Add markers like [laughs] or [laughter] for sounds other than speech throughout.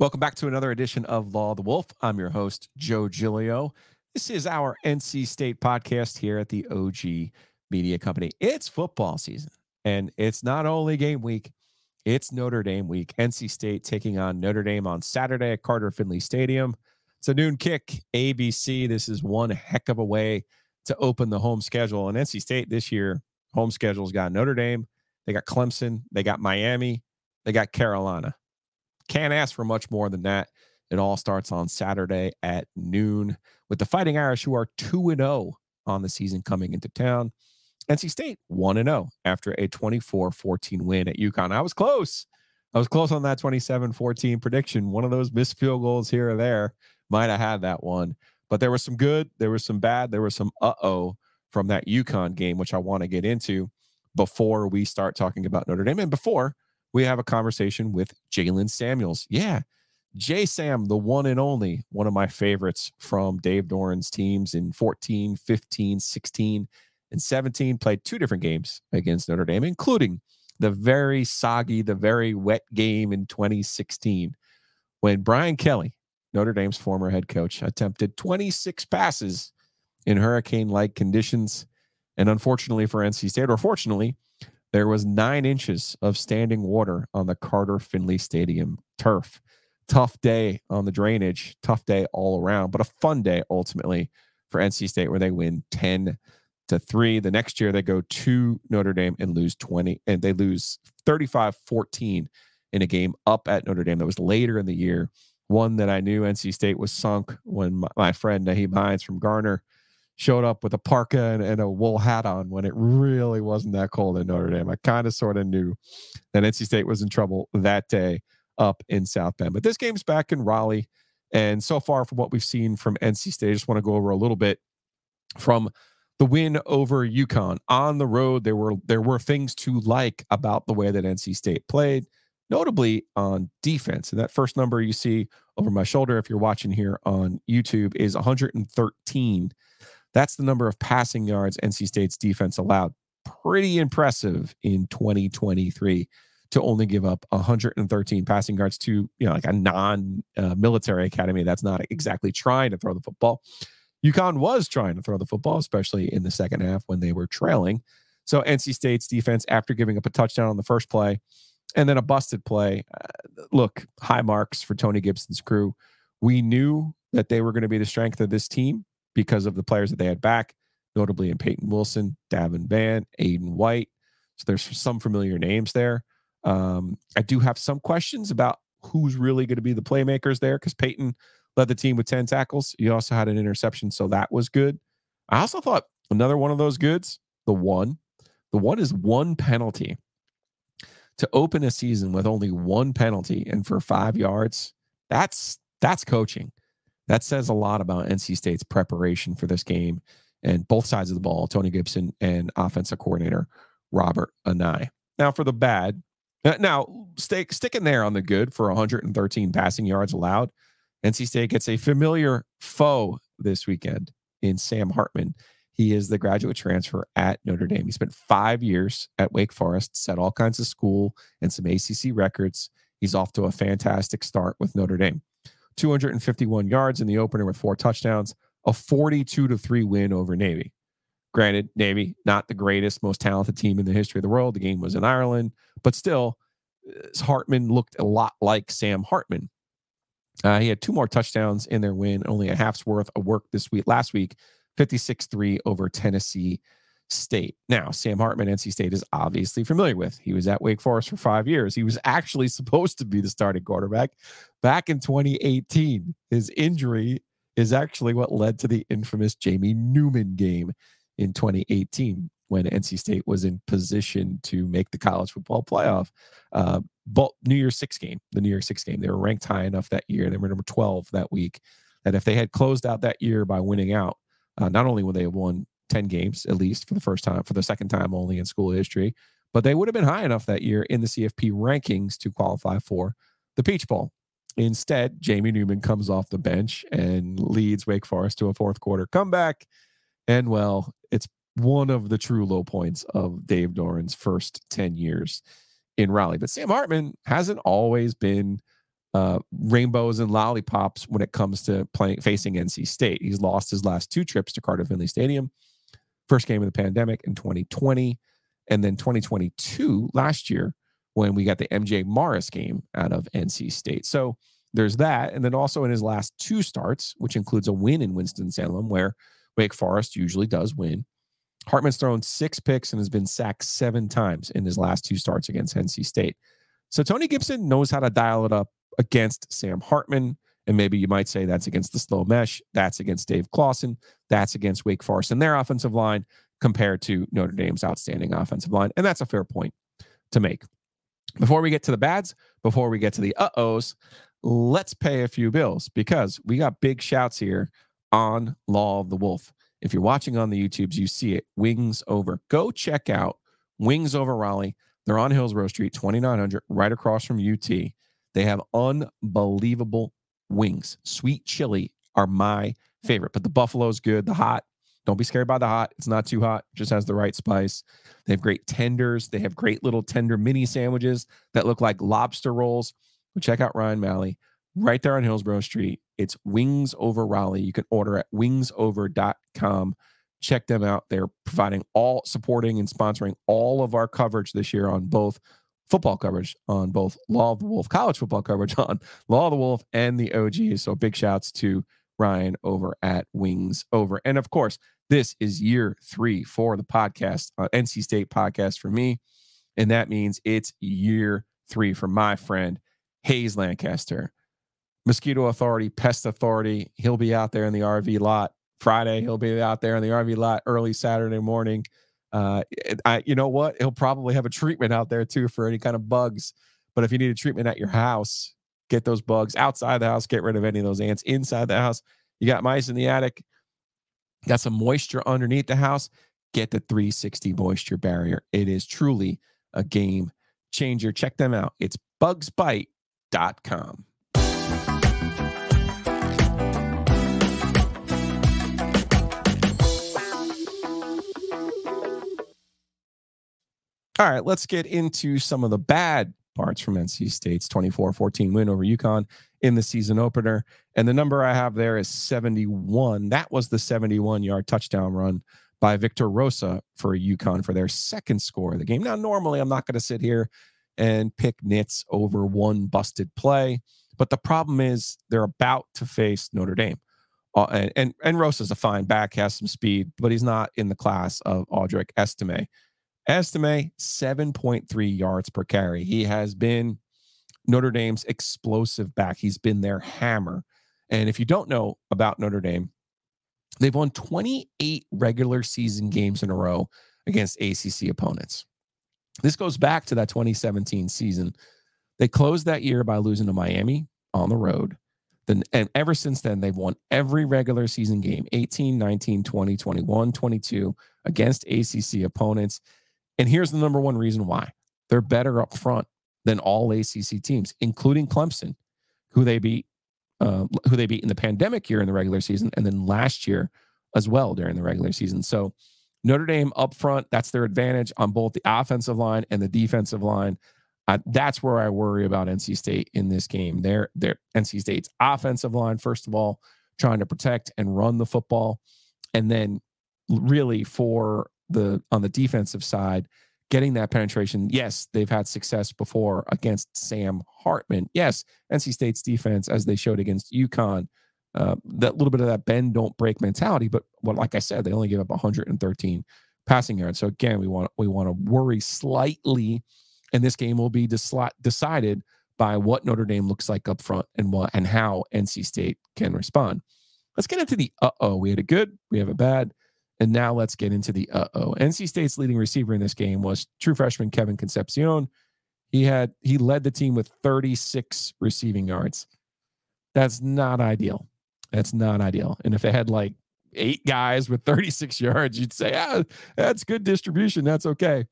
Welcome back to another edition of Law of the Wolf. I'm your host, Joe Giglio. This is our NC State podcast here at the OG Media Company. It's football season, and it's not only game week, it's Notre Dame week. NC State taking on Notre Dame on Saturday at Carter Finley Stadium. It's a noon kick, ABC. This is one heck of a way to open the home schedule. And NC State this year, home schedule's got Notre Dame, they got Clemson, they got Miami, they got Carolina. Can't ask for much more than that. It all starts on Saturday at noon with the Fighting Irish, who are 2 0 on the season coming into town. NC State 1 0 after a 24 14 win at UConn. I was close. I was close on that 27 14 prediction. One of those missed field goals here or there might have had that one. But there was some good, there was some bad, there was some uh oh from that UConn game, which I want to get into before we start talking about Notre Dame and before we have a conversation with Jaylen Samuels. Yeah, J Sam, the one and only, one of my favorites from Dave Doeren's teams in 14, 15, 16, and 17. Played two different games against Notre Dame, including the very soggy, the very wet game in 2016 when Brian Kelly, Notre Dame's former head coach, attempted 26 passes in hurricane like conditions. And unfortunately for NC State, or fortunately, there was nine inches of standing water on the Carter Finley Stadium turf. Tough day on the drainage, tough day all around, but a fun day ultimately for NC State where they win 10 to 3. The next year they go to Notre Dame and lose 20 and they lose 35-14 in a game up at Notre Dame that was later in the year. One that I knew NC State was sunk when my, my friend Nyheim Hines from Garner showed up with a parka and, and, a wool hat on when it really wasn't that cold in Notre Dame. I kind of sort of knew that NC State was in trouble that day up in South Bend. But this game's back in Raleigh. And so far, from what we've seen from NC State, I just want to go over a little bit from the win over UConn on the road. There were there were things to like about the way that NC State played, notably on defense. And that first number you see over my shoulder, if you're watching here on YouTube, is 113 that's the number of passing yards NC State's defense allowed. Pretty impressive in 2023 to only give up 113 passing yards to, you know, like a non-military uh, academy that's not exactly trying to throw the football. UConn was trying to throw the football, especially in the second half when they were trailing. So NC State's defense, after giving up a touchdown on the first play and then a busted play, uh, look, high marks for Tony Gibson's crew. We knew that they were going to be the strength of this team because of the players that they had back, notably in Peyton Wilson, Davin Vann, Aydan White. So there's some familiar names there. Um, I do have some questions about who's really going to be the playmakers there because Peyton led the team with 10 tackles. He also had an interception, so that was good. I also thought another one of those goods, the one, the one is one penalty. To open a season with only one penalty and for five yards, that's that's coaching that says a lot about NC State's preparation for this game and both sides of the ball, Tony Gibson and offensive coordinator Robert Anae. Now for the bad, uh, now stick sticking there on the good for 113 passing yards allowed. NC State gets a familiar foe this weekend in Sam Hartman. He is the graduate transfer at Notre Dame. He spent five years at Wake Forest, set all kinds of school and some ACC records. He's off to a fantastic start with Notre Dame. 251 yards in the opener with four touchdowns, a 42 to 3 win over Navy. Granted, Navy, not the greatest, most talented team in the history of the world. The game was in Ireland, but still, uh, Hartman looked a lot like Sam Hartman. Uh, he had two more touchdowns in their win, only a half's worth of work this week, last week, 56 3 over Tennessee State. Now, Sam Hartman, NC State is obviously familiar with. He was at Wake Forest for five years. He was [laughs] actually supposed to be the starting quarterback back in 2018. His injury is actually what led to the infamous Jamie Newman game in 2018 when NC State was in position to make the college football playoff. Uh, but New Year's Six game, the New Year's Six game, they were ranked high enough that year. They were number 12 that week that if they had closed out that year by winning out, uh, not only would they have won 10 games at least for the first time, for the second time only in school history, but they would have been high enough that year in the CFP rankings to qualify for the Peach Bowl. Instead, Jamie Newman comes off the bench and leads Wake Forest to a fourth quarter comeback. And well, it's one of the true low points of Dave Doeren's first 10 years in Raleigh. But Sam Hartman hasn't always been uh, rainbows and lollipops when it comes to playing facing NC State. He's lost his last two trips to Carter Finley Stadium. First game of the pandemic in 2020, and then 2022 last year when we got the MJ Morris game out of NC State. So there's that, and then also in his last two starts, which includes a win in Winston Salem, where Wake Forest usually does win. Hartman's thrown six picks and has been sacked seven times in his last two starts against NC State. So Tony Gibson knows how to dial it up against Sam Hartman. And maybe you might say that's against the slow mesh. That's against Dave Clawson. That's against Wake Forest and their offensive line compared to Notre Dame's outstanding offensive line. And that's a fair point to make. Before we get to the bads, before we get to the uh ohs, let's pay a few bills because we got big shouts here on Law of the Wolf. If you're watching on the YouTubes, you see it. Wings over. Go check out Wings over Raleigh. They're on Hillsborough Street, 2900, right across from UT. They have unbelievable wings. Sweet chili are my favorite, but the buffalo's good. The hot, don't be scared by the hot. It's not too hot, just has the right spice. They have great tenders. They have great little tender mini sandwiches that look like lobster rolls. But check out Ryan Malley right there on Hillsborough Street. It's Wings Over Raleigh. You can order at wingsover.com. Check them out. They're providing all supporting and sponsoring all of our coverage this year on both football coverage on both Law of the Wolf, college football coverage [laughs] on Law of the Wolf and the OG. So big shouts to Ryan over at Wings Over. And of course, this is year three for the podcast, uh, NC State podcast for me. And that means it's year three for my friend, Hayes Lancaster. Mosquito Authority, Pest Authority. He'll be out there in the RV lot Friday. He'll be out there in the RV lot early Saturday morning. Uh, I, you know what? He'll probably have a treatment out there too for any kind of bugs. But if you need a treatment at your house, get those bugs outside the house. Get rid of any of those ants inside the house. You got mice in the attic. Got some moisture underneath the house. Get the 360 moisture barrier. It is truly a game changer. Check them out. It's bugsbite.com. All right, let's get into some of the bad parts from NC State's 24 14 win over UConn in the season opener. And the number I have there is 71. That was the 71 yard touchdown run by Victor Rosa for UConn for their second score of the game. Now, normally I'm not going to sit here and pick nits over one busted play, but the problem is they're about to face Notre Dame. Uh, and, and and Rosa's a fine back, has some speed, but he's not in the class of Audric Estime. Estime 7.3 yards per carry. He has been Notre Dame's explosive back. He's been their hammer. And if you don't know about Notre Dame, they've won 28 regular season games in a row against ACC opponents. This goes back to that 2017 season. They closed that year by losing to Miami on the road. Then and ever since then they've won every regular season game 18, 19, 20, 21, 22 against ACC opponents. And here's the number one reason why they're better up front than all ACC teams, including Clemson, who they beat, uh, who they beat in the pandemic year in the regular season, and then last year as well during the regular season. So Notre Dame up front, that's their advantage on both the offensive line and the defensive line. That's where I worry about NC State in this game. Their their NC State's offensive line, first of all, trying to protect and run the football, and then really for the on the defensive side, getting that penetration. Yes, they've had success before against Sam Hartman. Yes, NC State's defense, as they showed against UConn, uh, that little bit of that bend don't break mentality. But like I said, they only give up 113 passing yards. So again, we want we want to worry slightly, and this game will be decided by what Notre Dame looks like up front and what and how NC State can respond. Let's get into the uh oh. We had a good, we have a bad. And now let's get into the uh oh. NC State's leading receiver in this game was true freshman Kevin Concepcion. He had he led the team with 36 receiving yards. That's not ideal. That's not ideal. And if they had like eight guys with 36 [laughs] yards, you'd say, yeah, that's good distribution. That's okay.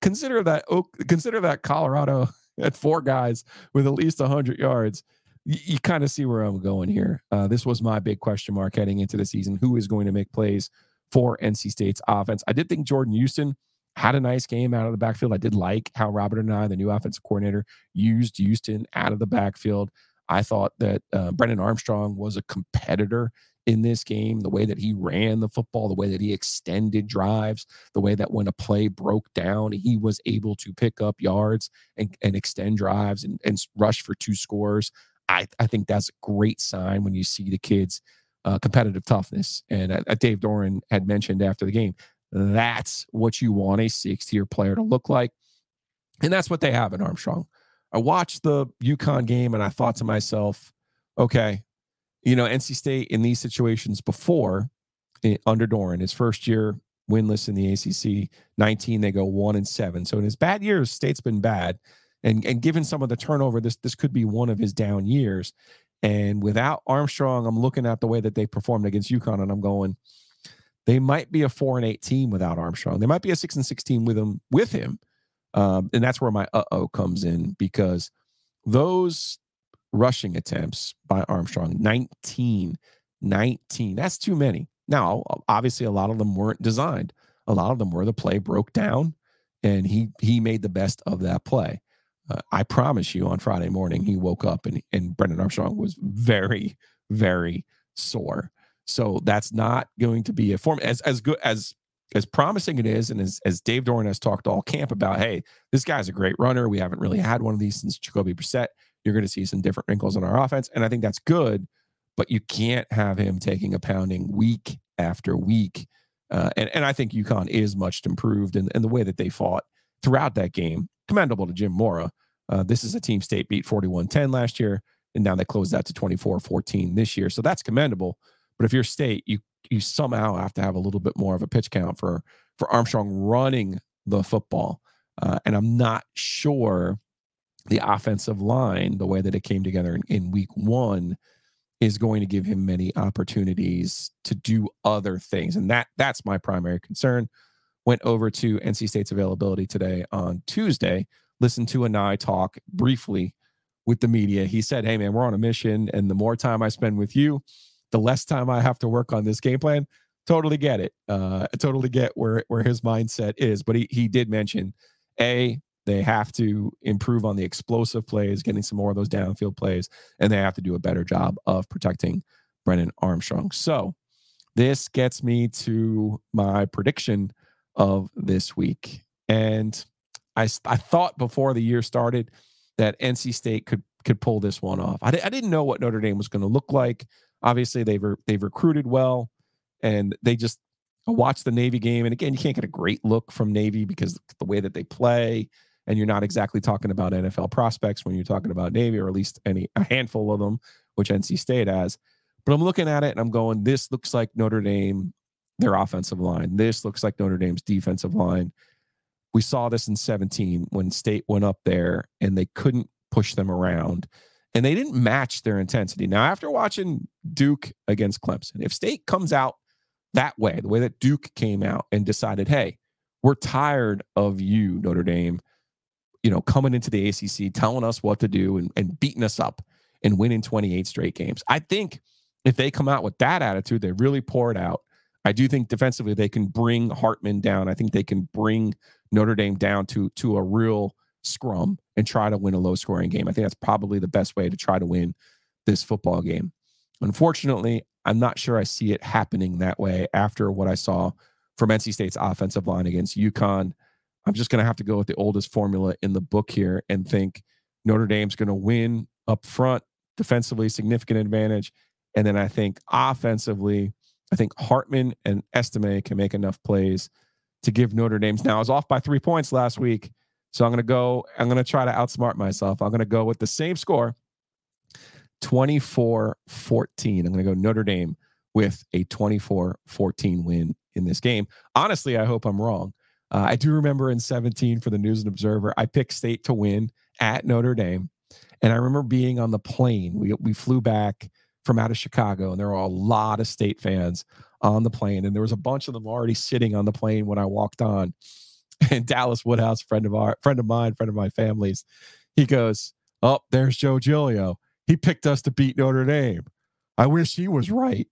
Consider that consider that Colorado [laughs] at four guys with at least 100 yards. You, you kind of see where I'm going here. Uh, this was my big question mark heading into the season. Who is going to make plays for NC State's offense? I did think Jordan Houston had a nice game out of the backfield. I did like how Robert Anae, the new offensive coordinator, used Houston out of the backfield. I thought that uh, Brennan Armstrong was a competitor in this game. The way that he ran the football, the way that he extended drives, the way that when a play broke down, he was able to pick up yards and, and extend drives and, and rush for two scores. I, I think that's a great sign when you see the kids' uh, competitive toughness. And uh, Dave Doeren had mentioned after the game, that's what you want a six year player to look like. And that's what they have in Armstrong. I watched the UConn game and I thought to myself, okay, you know, NC State in these situations before under Doeren, his first year winless in the ACC, 19, they go one and seven. So in his bad years, State's been bad. And, and given some of the turnover, this this could be one of his down years. And without Armstrong, I'm looking at the way that they performed against UConn, and I'm going, they might be a four and eight team without Armstrong. They might be a six and six team with him with him. Um, and that's where my uh oh comes in because those rushing attempts by Armstrong 19, 19. That's too many. Now, obviously, a lot of them weren't designed. A lot of them were the play broke down, and he he made the best of that play. Uh, I promise you, on Friday morning, he woke up and and Brennan Armstrong was very, very sore. So that's not going to be a form as as good as as promising it is, and as as Dave Doeren has talked to all camp about, hey, this guy's a great runner. We haven't really had one of these since Jacoby Brissett. You're going to see some different wrinkles in our offense, and I think that's good. But you can't have him taking a pounding week after week. Uh, and and I think UConn is much improved in, in the way that they fought throughout that game. Commendable to Jim Mora. Uh, this is a team state beat 41-10 last year, and now they closed out to 24-14 this year. So that's commendable. But if you're state, you you somehow have to have a little bit more of a pitch count for for Armstrong running the football. Uh, and I'm not sure the offensive line, the way that it came together in, in week one, is going to give him many opportunities to do other things. And that that's my primary concern. Went over to NC State's availability today on Tuesday, listened to Anae talk briefly with the media. He said, Hey man, we're on a mission. And the more time I spend with you, the less time I have to work on this game plan. Totally get it. Uh, totally get where where his mindset is. But he he did mention a they have to improve on the explosive plays, getting some more of those downfield plays, and they have to do a better job of protecting Brennan Armstrong. So this gets me to my prediction of this week. And I, I thought before the year started that NC State could could pull this one off. I, I didn't know what Notre Dame was going to look like. Obviously, they've re- they've recruited well, and they just watch the Navy game. And again, you can't get a great look from Navy because the way that they play, and you're not exactly talking about NFL prospects when you're talking about Navy, or at least any a handful of them, which NC State has. But I'm looking at it and I'm going, this looks like Notre Dame, their offensive line. This looks like Notre Dame's defensive line. We saw this in 17 when State went up there and they couldn't push them around and they didn't match their intensity. Now, after watching Duke against Clemson, if State comes out that way, the way that Duke came out and decided, hey, we're tired of you, Notre Dame, you know, coming into the ACC, telling us what to do and, and beating us up and winning 28 straight games. I think if they come out with that attitude, they really pour it out. I do think defensively they can bring Hartman down. I think they can bring Notre Dame down to to a real scrum and try to win a low scoring game. I think that's probably the best way to try to win this football game. Unfortunately, I'm not sure I see it happening that way after what I saw from NC State's offensive line against UConn. I'm just going to have to go with the oldest formula in the book here and think Notre Dame's going to win up front, defensively, significant advantage. And then I think offensively, I think Hartman and Estime can make enough plays to give Notre Dame's now. I was off by three points last week. So I'm going to go, I'm going to try to outsmart myself. I'm going to go with the same score 24 14. I'm going to go Notre Dame with a 24 14 win in this game. Honestly, I hope I'm wrong. Uh, I do remember in 17 for the News and Observer, I picked State to win at Notre Dame. And I remember being on the plane. We, we flew back from out of Chicago, and there were a lot of state fans on the plane, and there was a bunch of them already sitting on the plane when I walked on. [laughs] And Dallas Woodhouse, friend of our friend of mine, friend of my family's, he goes, "Oh, there's Joe Giglio. He picked us to beat Notre Dame. I wish he was right."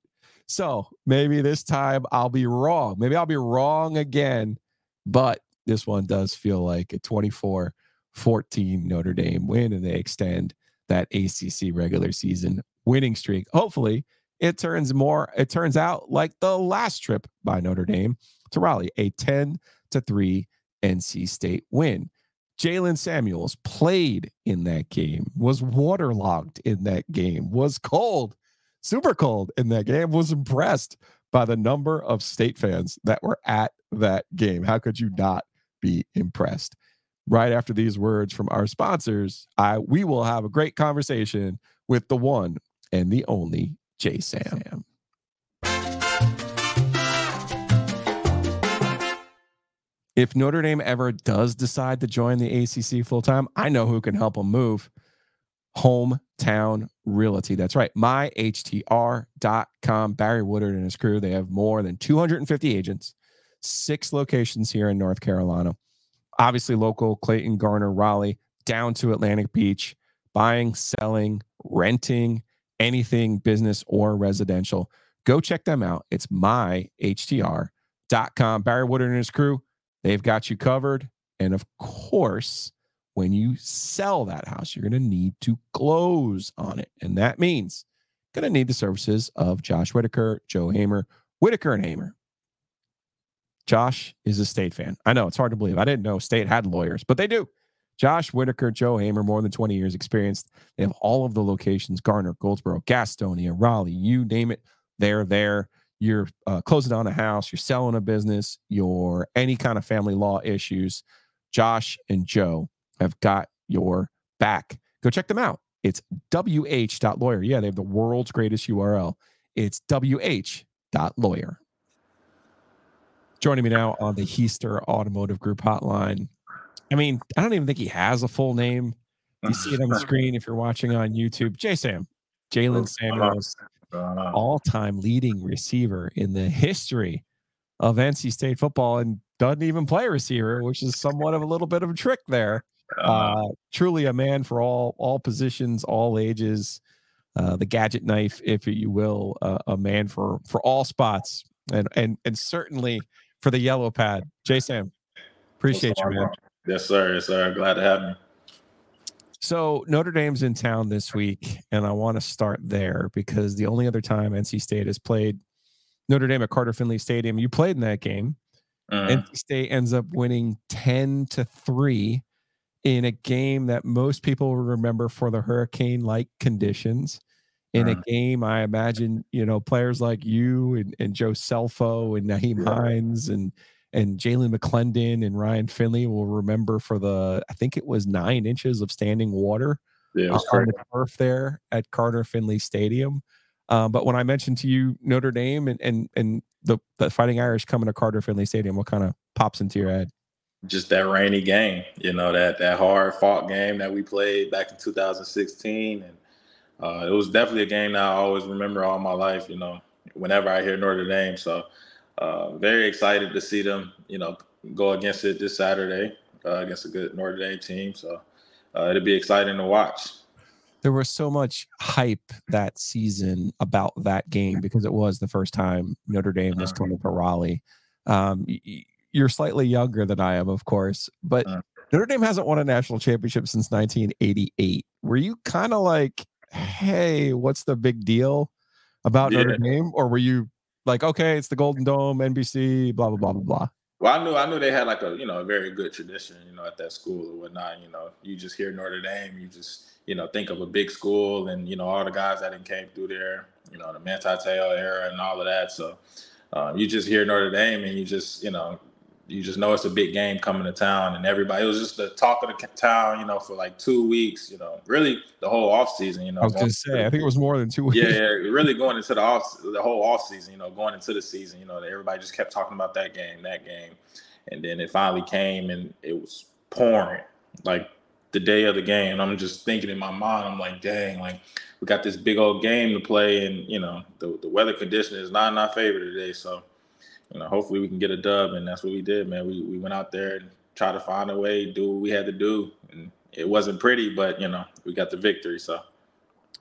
So maybe this time I'll be wrong. Maybe I'll be wrong again, but this one does feel like a 24 14 Notre Dame win, and they extend that ACC regular season winning streak. Hopefully, it turns more, it turns out like the last trip by Notre Dame to Raleigh, a 10 to 3 NC State win. Jaylen Samuels played in that game, was waterlogged in that game, was cold, super cold in that game, was impressed by the number of state fans that were at that game. How could you not be impressed? Right after these words from our sponsors, I we will have a great conversation with the one and the only J Sam. if Notre Dame ever does decide to join the ACC full time, I know who can help them move. Hometown Realty. That's right. MyHTR.com. Barry Woodard and his crew. They have more than 250 agents, six locations here in North Carolina. Obviously, local Clayton, Garner, Raleigh, down to Atlantic Beach, buying, selling, renting, anything business or residential. Go check them out. It's myhtr.com. Barry Woodard and his crew They've got you covered. And of course, when you sell that house, you're going to need to close on it. And that means going to need the services of Josh Whitaker, Joe Hamer, Whitaker and Hamer. Josh is a state fan. I know it's hard to believe. I didn't know state had lawyers, but they do. Josh Whitaker, Joe Hamer, more than 20 years experience. They have all of the locations Garner, Goldsboro, Gastonia, Raleigh, you name it. They're there you're uh, closing down a house, you're selling a business, you're any kind of family law issues, Josh and Joe have got your back. Go check them out. It's wh.lawyer. Yeah, they have the world's greatest URL. It's wh.lawyer. Joining me now on the Hiester Automotive Group hotline. I mean, I don't even think he has a full name. You see it on the [laughs] screen if you're watching on YouTube. J Sam, Jaylen Samuels, all-time leading receiver in the history of NC State football and doesn't even play receiver, which is somewhat of a little bit of a trick there. Uh, truly a man for all all positions, all ages. Uh, the gadget knife, if you will, uh, a man for for all spots, and and and certainly for the yellow pad. J Sam, appreciate you, man. Yes, sir. Yes, sir. Glad to have you. So Notre Dame's in town this week, and I want to start there because the only other time NC State has played Notre Dame at Carter Finley Stadium, you played in that game. Uh, NC State ends up winning ten to three in a game that most people remember for the hurricane-like conditions. In uh, a game, I imagine you know players like you and, and Joe Selfo and Nyheim yeah. Hines and and Jalan McClendon and Ryan Finley will remember for the I think it was nine inches of standing water yeah, on the turf there at Carter Finley Stadium. Um, but when I mentioned to you Notre Dame and and and the, the Fighting Irish coming to Carter Finley Stadium, what kind of pops into your head? Just that rainy game, you know that that hard fought game that we played back in 2016, and uh, it was definitely a game that I always remember all my life. You know, whenever I hear Notre Dame, so uh, very excited to see them, you know, go against it this Saturday uh, against a good Notre Dame team. So uh, it'll be exciting to watch. There was so much hype that season about that game because it was the first time Notre Dame was uh-huh. coming to Raleigh. Um, you're slightly younger than I am, of course, but uh, Notre Dame hasn't won a national championship since 1988. Were you kind of like, hey, what's the big deal about yeah. Notre Dame? Or were you like, okay, it's the Golden Dome, NBC, blah blah blah blah blah. Well, I knew I knew they had like a you know a very good tradition, you know, at that school or whatnot. You know, you just hear Notre Dame, you just you know think of a big school, and you know all the guys that came through there, you know, the Manti era and all of that. So um, you just hear Notre Dame, and you just you know you just know it's a big game coming to town, and everybody. It was just the talk of the town, you know, for like two weeks. You know, really the whole off season. You know, I was gonna say, I think it was more than two weeks. Yeah, yeah, really going into the off, the whole off season. You know, going into the season. You know, everybody just kept talking about that game, that game, and then it finally came, and it was pouring like the day of the game. I'm just thinking in my mind, I'm like, dang, like we got this big old game to play, and you know the the weather condition is not in our favor today. So, you know, hopefully we can get a dub, and that's what we did, man. We we went out there and tried to find a way, do what we had to do, and it wasn't pretty, but you know we got the victory. So.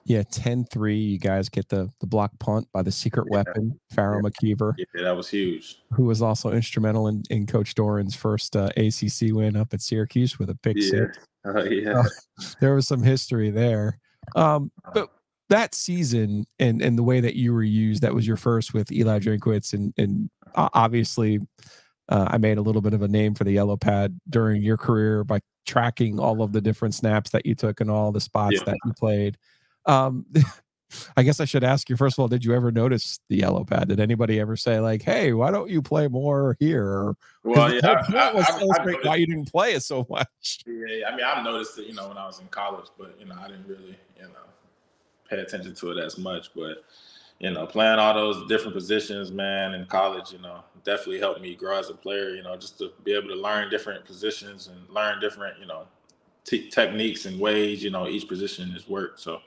Yeah, 10-3. You guys get the the block punt by the secret Yeah. weapon, Farrell McKeever, Yeah, that was huge. who was also instrumental in, in Coach Doeren's first uh, ACC win up at Syracuse with a pick Yeah. six. Uh, yeah. there was some history there. Um, but that season and and the way that you were used, that was your first with Eli Drinkwitz, and and obviously, uh, I made a little bit of a name for the yellow pad during your career by tracking all of the different snaps that you took and all the spots Yeah. that you played. Um, [laughs] I guess I should ask you first of all, did you ever notice the yellow pad? Did anybody ever say like, "Hey, why don't you play more here?" Well, yeah, whole I, I, was I, noticed- why you didn't play it so much. Yeah, I mean, I've noticed it, you know, when I was in college, but you know, I didn't really, you know, pay attention to it as much. But you know, playing all those different positions, man, in college, you know, definitely helped me grow as a player. You know, just to be able to learn different positions and learn different, you know, t- techniques and ways. You know, each position is work. So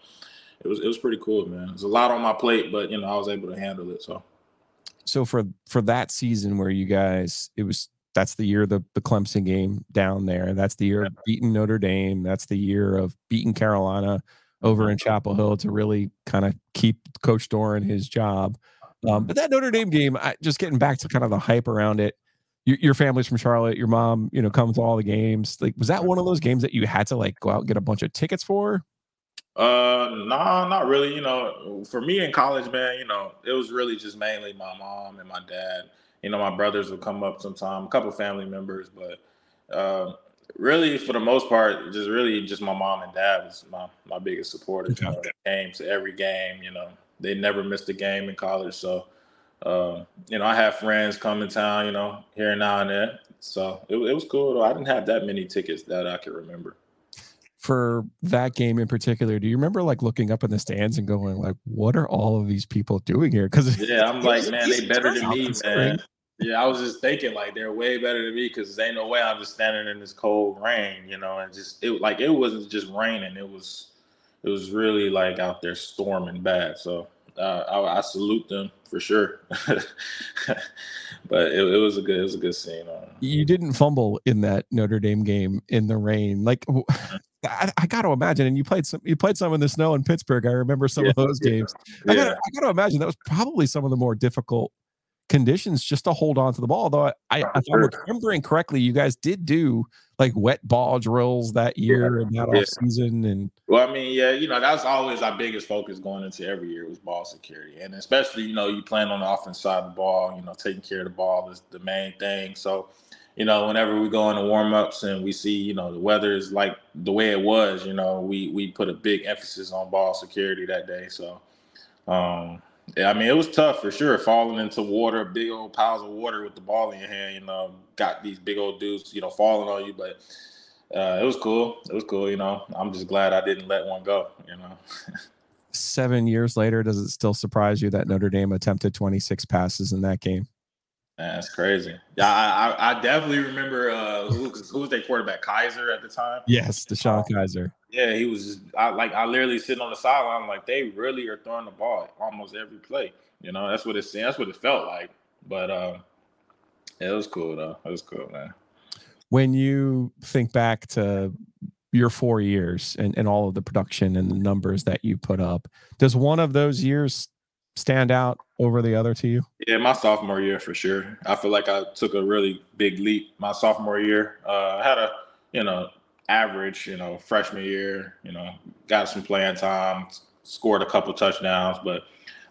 it was it was pretty cool, man. There's a lot on my plate, but you know, I was able to handle it. So so for for that season where you guys it was that's the year the the Clemson game down there that's the year of beating Notre Dame that's the year of beating Carolina over in Chapel Hill to really kind of keep coach Doeren his job um, but that Notre Dame game I, just getting back to kind of the hype around it your, your family's from Charlotte your mom you know comes to all the games like was that one of those games that you had to like go out and get a bunch of tickets for Uh, nah, not really. You know, for me in college, man, you know, it was really just mainly my mom and my dad. You know, my brothers would come up sometime, a couple family members, but um, really, for the most part, just really just my mom and dad was my my biggest supporters. You know, came to every game. You know, they never missed a game in college, so. Um, you know, I have friends come in town, you know, here and now and then. So it, it was cool. Though. I didn't have that many tickets that I could remember. for that game in particular do you remember like looking up in the stands and going like what are all of these people doing here because Yeah, I'm like, man, they better than me, [laughs] man. Yeah, I was just thinking like they're way better than me because ain't no way I'm just standing in this cold rain, you know, and just it like it wasn't just raining, it was it was really like out there storming bad. So uh, I, I salute them for sure. [laughs] but it, it was a good it was a good scene. Uh, you didn't fumble in that Notre Dame game in the rain. Like I got to imagine, and you played some, you played some in the snow in Pittsburgh. I remember some of those yeah, games. I yeah. I got to imagine that was probably some of the more difficult conditions just to hold on to the ball. Though I, I if I'm remembering correctly, you guys did do like wet ball drills that year and that yeah. off season, and Well, I mean, yeah, you know, that's always our biggest focus going into every year was ball security. And especially, you know, you playing on the offense side of the ball, you know, taking care of the ball is the main thing. So, you know, whenever we go into warm ups and we see, you know, the weather is like the way it was, you know, we we put a big emphasis on ball security that day. So um yeah, I mean, it was tough for sure. Falling into water, big old piles of water with the ball in your hand, you know, got these big old dudes, you know, falling on you. But uh, it was cool. It was cool. You know, I'm just glad I didn't let one go. You know, seven years later, does it still surprise you that Notre Dame attempted 26 passes in that game? Man, that's crazy. Yeah, I, I, I definitely remember uh, who, who was their quarterback, Kizer at the time. Yes, DeShone Kizer. Yeah, he was. Just, I like. I literally sitting on the sideline, like they really are throwing the ball almost every play. You know, that's what it's. That's what it felt like. But um, yeah, it was cool though. It was cool, man. when you think back to your four years and, and all of the production and the numbers that you put up, does one of those years stand out over the other to you? Yeah, my sophomore year for sure. I feel like I took a really big leap my sophomore year. Uh, I had a, you know, average, you know, freshman year, you know, got some playing time, scored a couple touchdowns, but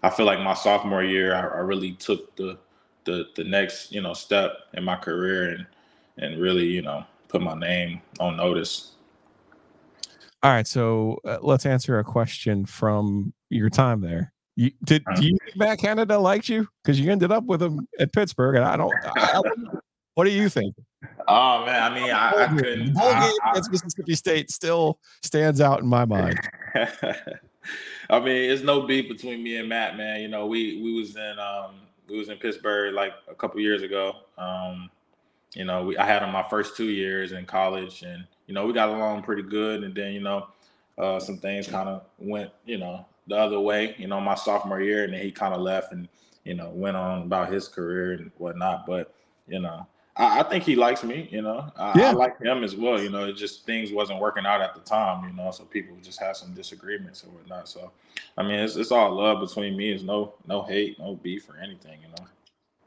I feel like my sophomore year, I, I really took the, the the next, you know, step in my career and and really, you know, put my name on notice. All right, so uh, let's answer a question from your time there. You, did do you think Matt Canada liked you because you ended up with him at Pittsburgh, and I don't. I, what do you think? Oh man, I mean, I, I The couldn't. bowl I- game I- against Mississippi State still stands out in my mind. [laughs] I mean, it's no beef between me and Matt, man. You know, we we was in um we was in Pittsburgh like a couple years ago. Um you know, we I had him my first two years in college, and you know, we got along pretty good. And then you know, uh, some things kind of went, you know, the other way. You know, my sophomore year, and then he kind of left and you know went on about his career and whatnot. But you know, I, I think he likes me. You know, I, Yeah. I like him as well. You know, it just things wasn't working out at the time. You know, so people just had some disagreements and whatnot. So, I mean, it's it's all love between me. It's no no hate, no beef or anything. You know.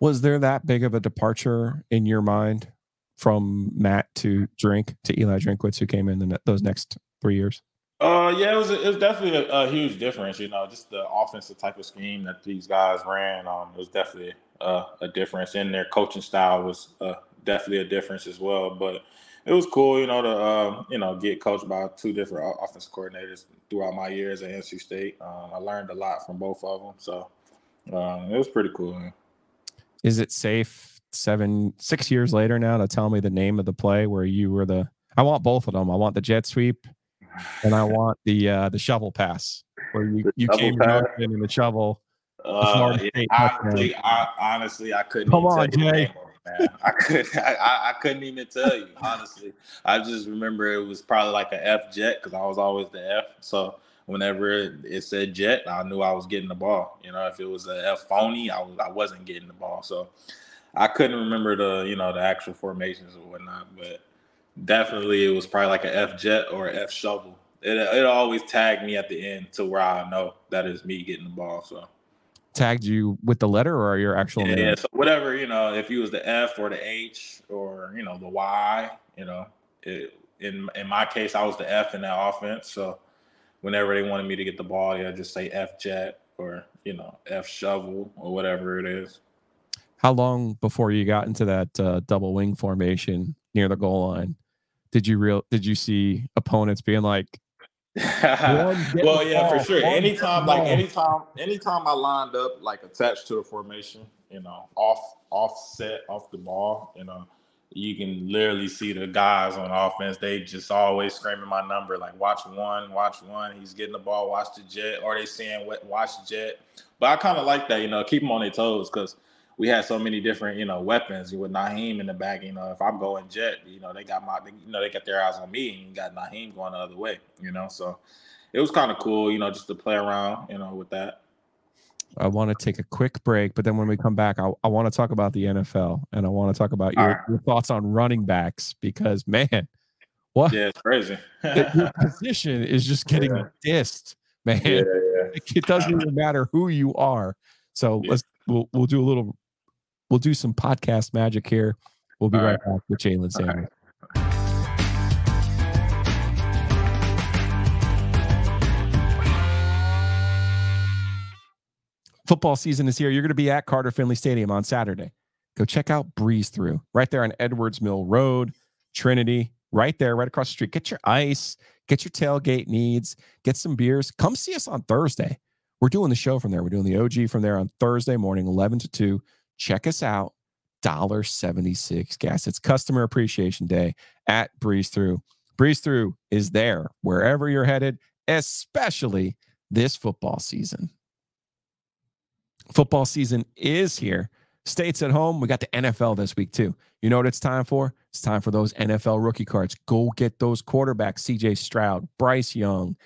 Was there that big of a departure in your mind from Matt to Drink to Eli Drinkwitz, who came in the, those next three years? Uh, yeah, it was it was definitely a, a huge difference. You know, just the offensive type of scheme that these guys ran. Um, it was definitely a difference, and their coaching style was uh, definitely a difference as well. But it was cool, you know, to um, you know get coached by two different offensive coordinators throughout my years at NC State. Um, I learned a lot from both of them, so um, it was pretty cool. Man. Is it safe seven, six years later now to tell me the name of the play where you were the? I want both of them. I want the jet sweep, and I want the uh, the shovel pass where you The you came in in the shovel. Uh, yeah, State I, honestly, I couldn't. Come on, tell you the Jay. name of it, man. I could. I, I, I couldn't even tell you. Honestly, I just remember it was probably like a F jet because I was always the F. So whenever it, it said jet, I knew I was getting the ball. You know, if it was a F phony, I was I wasn't getting the ball. So I couldn't remember the you know the actual formations or whatnot, but definitely it was probably like an F jet or F shovel. It it always tagged me at the end to where I know that is me getting the ball. So. Tagged you with the letter or your actual Yeah, name? yeah, so whatever, you know, if you was the F or the H or you know the Y, you know, it, in in my case, I was the F in that offense. So whenever they wanted me to get the ball, yeah, just say F jet or you know F shovel or whatever it is. How long before you got into that uh, double wing formation near the goal line did you real did you see opponents being like, [laughs] well, the yeah, for sure. Anytime, like anytime, anytime I lined up like attached to a formation, you know, off offset off the ball, you know, you can literally see the guys on offense. They just always screaming my number, like watch one, watch one. He's getting the ball, watch the jet, or they saying what watch jet. But I kind of like that, you know, keep them on their toes because we had so many different, you know, weapons with Nyheim in the back. You know, if I'm going jet, you know, they got my, you know, they got their eyes on me, and got Nyheim going the other way. You know, so it was kind of cool, you know, just to play around, you know, with that. I want to take a quick break, but then when we come back, I, I want to talk about the NFL and I want to talk about your, right. your thoughts on running backs because man, what Yeah, it's crazy. [laughs] your position is just [laughs] getting Yeah. dissed, man. yeah, yeah. [laughs] It doesn't even matter who you are. So let's we'll we'll do a little we'll do some podcast magic here. We'll be right back with Jalen Sanders. right. Football season is here. You're going to be at Carter Finley Stadium on Saturday. Go check out Breeze Through right there on Edwards Mill Road, Trinity, right there, right across the street. Get your ice, get your tailgate needs, get some beers. Come see us on Thursday. We're doing the show from there. We're doing the OG from there on Thursday morning, 11 to 2. Check us out. $1.76 gas. It's customer appreciation day at Breeze Through. Breeze Through is there wherever you're headed, especially this football season. Football season is here. States at home. We got the NFL this week, too. You know what it's time for? It's time for those NFL rookie cards. Go get those quarterbacks CJ Stroud, Bryce Young,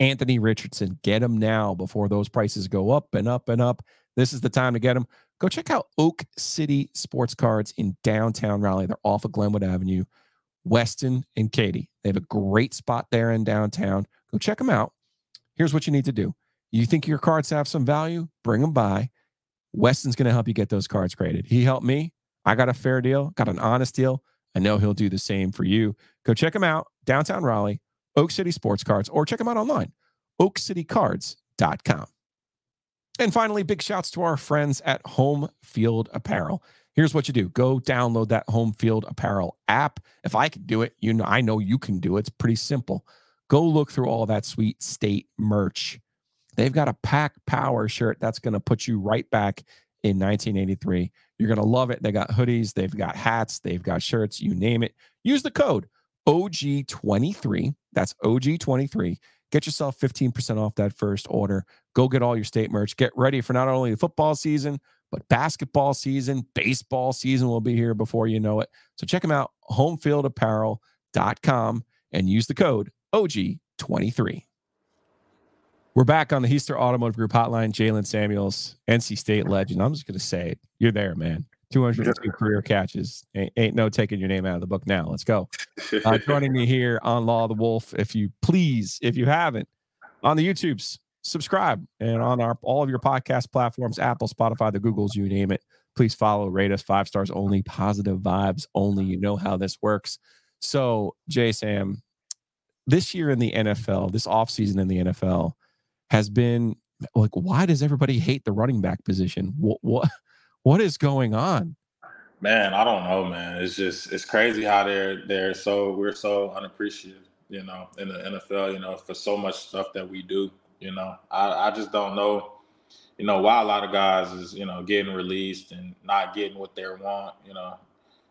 Anthony Richardson. Get them now before those prices go up and up and up. This is the time to get them. Go check out Oak City Sports Cards in downtown Raleigh. They're off of Glenwood Avenue, Weston and Katy. They have a great spot there in downtown. Go check them out. Here's what you need to do. You think your cards have some value? Bring them by. Weston's going to help you get those cards graded. He helped me. I got a fair deal, got an honest deal. I know he'll do the same for you. Go check him out, downtown Raleigh, Oak City Sports Cards, or check him out online, oakcitycards.com. And finally, big shouts to our friends at Home Field Apparel. Here's what you do go download that Home Field Apparel app. If I can do it, you know, I know you can do it. It's pretty simple. Go look through all that sweet state merch. They've got a pack power shirt that's going to put you right back in 1983. You're going to love it. They got hoodies, they've got hats, they've got shirts, you name it. Use the code OG23. That's OG23. Get yourself 15% off that first order. Go get all your state merch. Get ready for not only the football season, but basketball season, baseball season will be here before you know it. So check them out, homefieldapparel.com, and use the code OG23. We're back on the Hiester Automotive Group hotline. Jaylen Samuels, NC State legend. I'm just going to say it. You're there, man. 202 career catches. Ain't, ain't, no taking your name out of the book now. Let's go. Uh, joining me here on Law of the Wolf, if you please, if you haven't, on the YouTubes, subscribe and on our all of your podcast platforms, Apple, Spotify, the Googles, you name it. Please follow, rate us five stars only, positive vibes only. You know how this works. So, Jay Sam, this year in the NFL, this offseason in the NFL has been like, why does everybody hate the running back position? What what [laughs] what is going on? Man, I don't know, man. It's just it's crazy how they're they're so we're so unappreciative, you know, in the NFL, you know, for so much stuff that we do. You know, I, I just don't know, you know, why a lot of guys is, you know, getting released and not getting what they want, you know.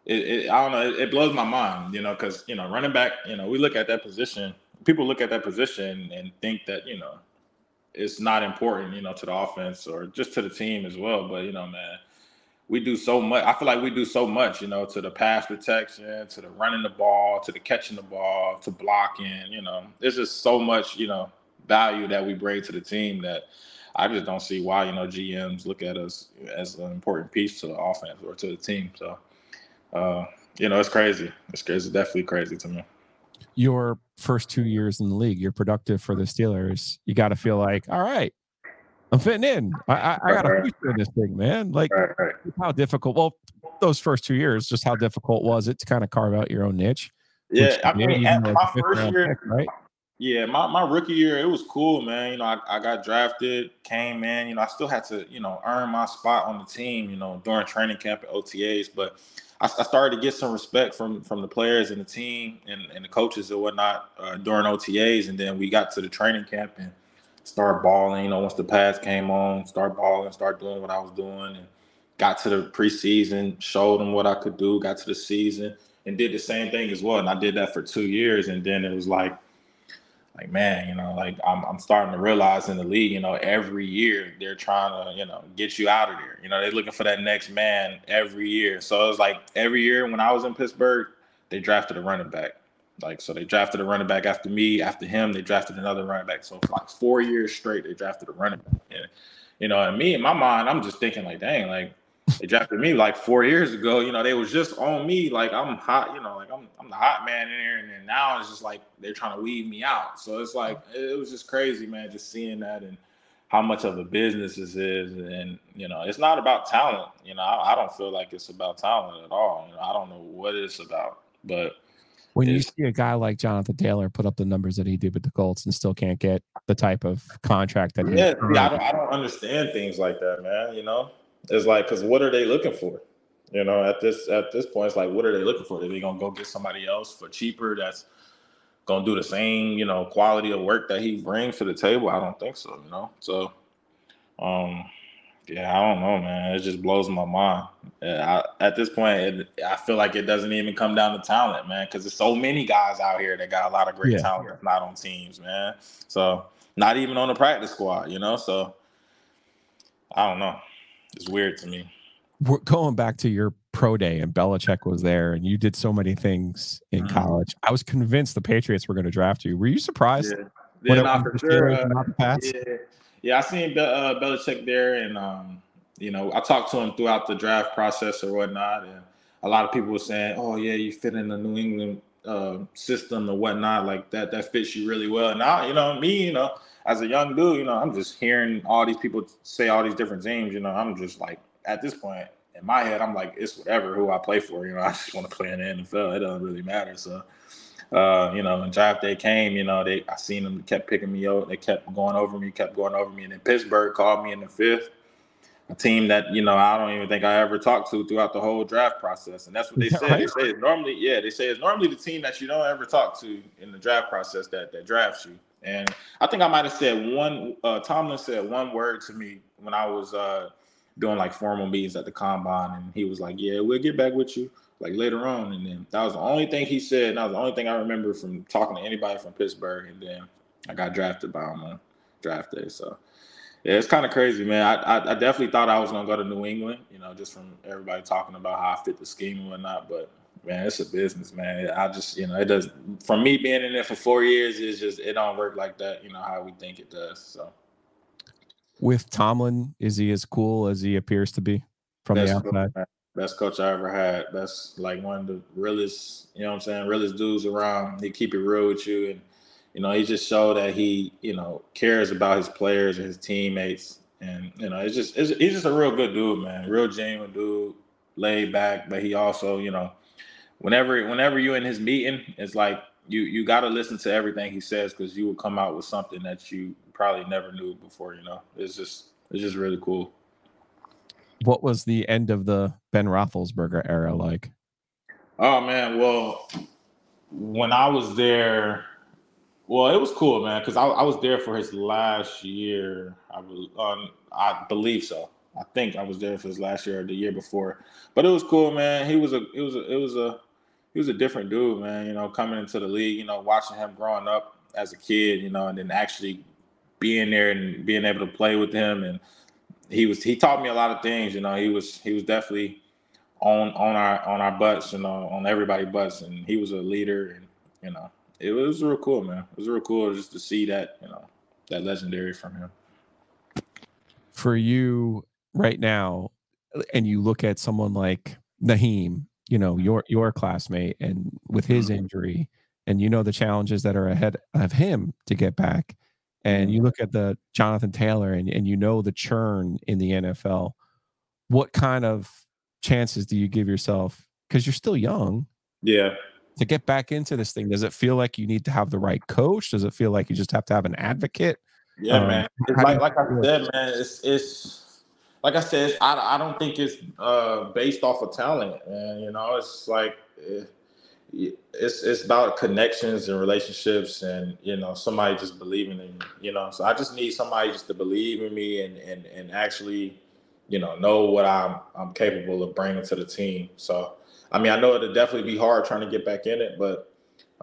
It, it I don't know, it, it blows my mind, you know, because, you know, running back, you know, we look at that position, people look at that position and think that, you know, it's not important, you know, to the offense or just to the team as well. But, you know, man, we do so much. I feel like we do so much, you know, to the pass protection, to the running the ball, to the catching the ball, to blocking. You know, there's just so much, you know, value that we bring to the team that I just don't see why you know GMs look at us as an important piece to the offense or to the team. So, uh, you know, it's crazy. It's, it's definitely crazy to me. Your first two years in the league, you're productive for the Steelers. You got to feel like, all right, I'm fitting in. I, I, I got a future in this thing, man. Like, right, right. how difficult? Well, those first two years, just how difficult was it to kind of carve out your own niche? Yeah, I mean, my first year, pick, right? Yeah, my, my rookie year, it was cool, man. You know, I, I got drafted, came in, you know, I still had to, you know, earn my spot on the team, you know, during training camp at OTAs. But I, I started to get some respect from from the players and the team and, and the coaches and whatnot uh, during OTAs. And then we got to the training camp and start balling, you know, once the pads came on, start balling, start doing what I was doing and got to the preseason, showed them what I could do, got to the season and did the same thing as well. And I did that for two years. And then it was like, like man, you know, like I'm I'm starting to realize in the league, you know, every year they're trying to, you know, get you out of there. You know, they're looking for that next man every year. So it was like every year when I was in Pittsburgh, they drafted a running back. Like so they drafted a running back after me, after him, they drafted another running back. So for like four years straight, they drafted a running back. And, you know, and me in my mind, I'm just thinking like, dang, like they drafted me like four years ago. You know, they was just on me like I'm hot. You know, like I'm I'm the hot man in here, and then now it's just like they're trying to weed me out. So it's like it was just crazy, man, just seeing that and how much of a business this is. And you know, it's not about talent. You know, I, I don't feel like it's about talent at all. You know, I don't know what it's about, but. When you see a guy like Jonathan Taylor put up the numbers that he did with the Colts and still can't get the type of contract that he yeah, yeah I, don't, I don't understand things like that, man. You know, it's like, because what are they looking for? You know, at this at this point, it's like, what are they looking for? Are they gonna go get somebody else for cheaper? That's gonna do the same, you know, quality of work that he brings to the table? I don't think so. You know, so um, yeah, I don't know, man. It just blows my mind. I, at this point, it, I feel like it doesn't even come down to talent, man, because there's so many guys out here that got a lot of great yeah. talent, not on teams, man. So not even on the practice squad, you know. So I don't know. It's weird to me. We're going back to your pro day and Belichick was there and you did so many things in mm-hmm. college. I was convinced the Patriots were going to draft you. Were you surprised? Yeah, for sure. Uh, yeah. yeah, I seen Be- uh, Belichick there and, um, you know, I talked to him throughout the draft process or whatnot. And a lot of people were saying, oh, yeah, you fit in the New England uh, system or whatnot. Like that, that fits you really well. And now, you know, me, you know, as a young dude, you know, I'm just hearing all these people say all these different teams. You know, I'm just like, at this point in my head, I'm like, it's whatever who I play for. You know, [laughs] I just want to play in the NFL. It doesn't really matter. So, uh, you know, when draft day came, you know, they I seen them kept picking me up. They kept going over me, kept going over me, and then Pittsburgh called me in the fifth. A team that you know I don't even think I ever talked to throughout the whole draft process, and that's what they said. Right? They say it's normally, yeah, they say it's normally the team that you don't ever talk to in the draft process that that drafts you. And I think I might have said one. Uh, Tomlin said one word to me when I was uh, doing like formal meetings at the combine, and he was like, "Yeah, we'll get back with you like later on." And then that was the only thing he said. And that was the only thing I remember from talking to anybody from Pittsburgh. And then I got drafted by him on draft day. So Yeah, it's kind of crazy, man. I, I, I definitely thought I was gonna go to New England, you know, just from everybody talking about how I fit the scheme and whatnot. But man, it's a business, man. I just, you know, it does. From me being in there for four years, it's just it don't work like that, you know, how we think it does. So With Tomlin, is he as cool as he appears to be from the best outside? coach, best coach I ever had. That's like one of the realest, you know what I'm saying, realest dudes around. He keep it real with you and you know, he just showed that he, you know, cares about his players and his teammates. And, you know, it's just it's, he's just a real good dude, man. Real genuine dude, laid back, but he also, you know, whenever whenever you're in his meeting, it's like you you got to listen to everything he says because you will come out with something that you probably never knew before. You know, it's just it's just really cool. What was the end of the Ben Roethlisberger era like? Oh man, well, when I was there, well, it was cool, man, because I, I was there for his last year. I was, um, I believe so. I think I was there for his last year or the year before, but it was cool, man. He was a, it was a, it was a, he was a different dude, man. You know, coming into the league, you know, watching him growing up as a kid, you know, and then actually being there and being able to play with him, and he was, he taught me a lot of things. You know, he was, he was definitely on on our on our butts, you know, on everybody's butts, and he was a leader, and you know, it was real cool, man. It was real cool just to see that, you know, that legendary from him. For you right now, and you look at someone like Nyheim, you know, mm-hmm. your your classmate, and with his mm-hmm. injury, and you know the challenges that are ahead of him to get back, and you mm-hmm. look at the Jonathan Taylor, and and you know the churn in the NFL. What kind of chances do you give yourself? Because you're still young Yeah. to get back into this thing. Does it feel like you need to have the right coach? Does it feel like you just have to have an advocate? Yeah, Um, man. It's how do like like I said, man, it's it's like I said, I I don't think it's uh based off of talent, man. You know, it's like eh, it's it's about connections and relationships, and you know, somebody just believing in. You know, so I just need somebody just to believe in me and and and actually, you know, know what I'm I'm capable of bringing to the team. So, I mean, I know it'll definitely be hard trying to get back in it, but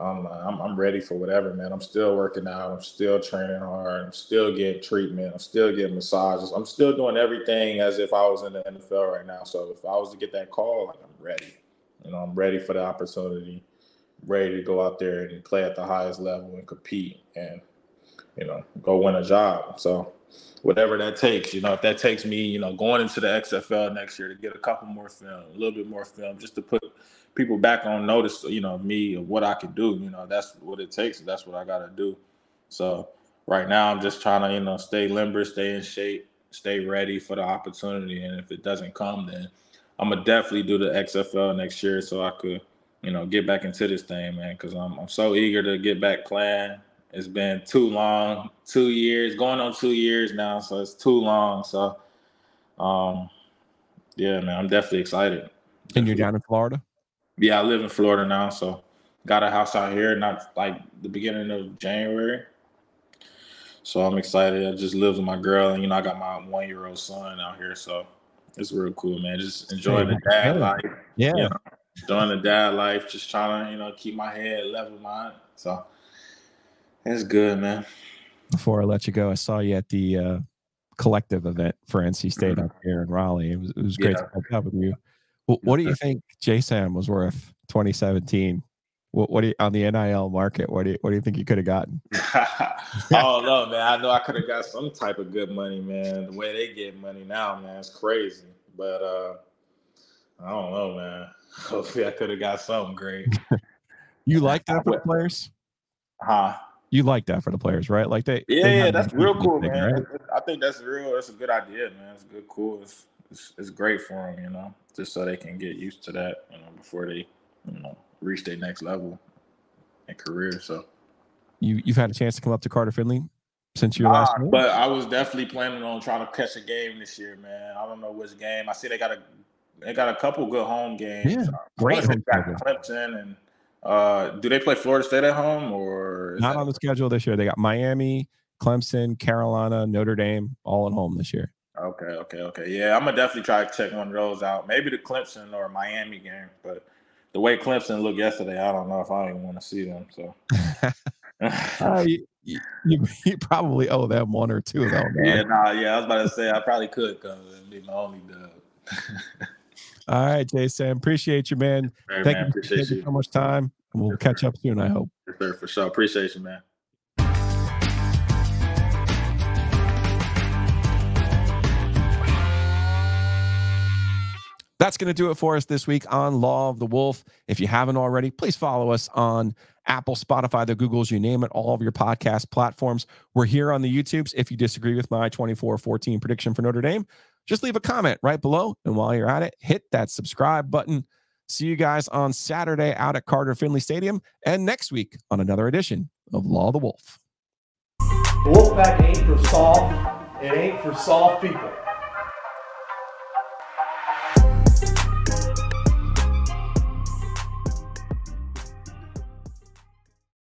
um, I'm, I'm ready for whatever, man. I'm still working out. I'm still training hard. I'm still getting treatment. I'm still getting massages. I'm still doing everything as if I was in the NFL right now. So if I was to get that call, like I'm ready. You know, I'm ready for the opportunity, ready to go out there and play at the highest level and compete and, you know, go win a job. So whatever that takes, you know, if that takes me, you know, going into the XFL next year to get a couple more film, a little bit more film, just to put people back on notice, you know, me of what I could do. You know, that's what it takes. That's what I got to do. So right now, I'm just trying to, you know, stay limber, stay in shape, stay ready for the opportunity. And if it doesn't come, then I'm gonna definitely do the XFL next year so I could, you know, get back into this thing, man. Because I'm I'm so eager to get back playing. It's been too long, two years, going on two years now, so it's too long. So, um, yeah, man, I'm definitely excited. And you're down in Florida? Yeah, I live in Florida now, so got a house out here, not like the beginning of January. So I'm excited. I just live with my girl, and you know, I got my one year old son out here, so it's real cool, man. Just enjoying the dad life. Yeah. You know, enjoying the dad life, just trying to, you know, keep my head level mind. So it's good, man. Before I let you go, I saw you at the uh, collective event for NC State Mhm. up here in Raleigh. It was, it was great Yeah. to catch up with you. What, what do you think JSAM was worth 2017? What, what do you on the NIL market? What do you what do you think you could have gotten? [laughs] I don't know, man. I know I could have got some type of good money, man. The way they get money now, man, it's crazy. But uh I don't know, man. [laughs] Hopefully I could have got something great. [laughs] You like that for the players? Huh? You like that for the players, right? Like they Yeah, they yeah, that's real cool, thing, man. right? I think that's real. That's a good idea, man. It's good, cool. It's, it's it's great for them, you know, just so they can get used to that, you know, before they, you know, reach their next level in career. So, You you've had a chance to come up to Carter Finley since your last move? but I was definitely planning on trying to catch a game this year, man. I don't know which game. I see they got a they got a couple good home games. Yeah, great wanna home got Clemson and uh, do they play Florida State at home or Not that- on the schedule this year. They got Miami, Clemson, Carolina, Notre Dame, all at home this year. Okay, okay, okay. Yeah, I'm gonna definitely try to check one of those out. Maybe the Clemson or Miami game, but the way Clemson looked yesterday, I don't know if I even want to see them. So [laughs] Uh, you, you, you, probably owe them one or two of them. Yeah, nah, yeah. I was about to say I probably could come and be my only dub. [laughs] All right, Jason. Appreciate you, man. Right, Thank man. you for Appreciate you. so much time. We'll catch up soon, I hope. Yes, sir, for sure. Appreciate you, man. That's going to do it for us this week on Law of the Wolf. If you haven't already, please follow us on Apple, Spotify, the Googles, you name it, all of your podcast platforms. We're here on the YouTubes. If you disagree with my 24 14 prediction for Notre Dame, just leave a comment right below. And while you're at it, hit that subscribe button. See you guys on Saturday out at Carter Finley Stadium and next week on another edition of Law of the Wolf. Wolfpack ain't for soft. It ain't for soft people.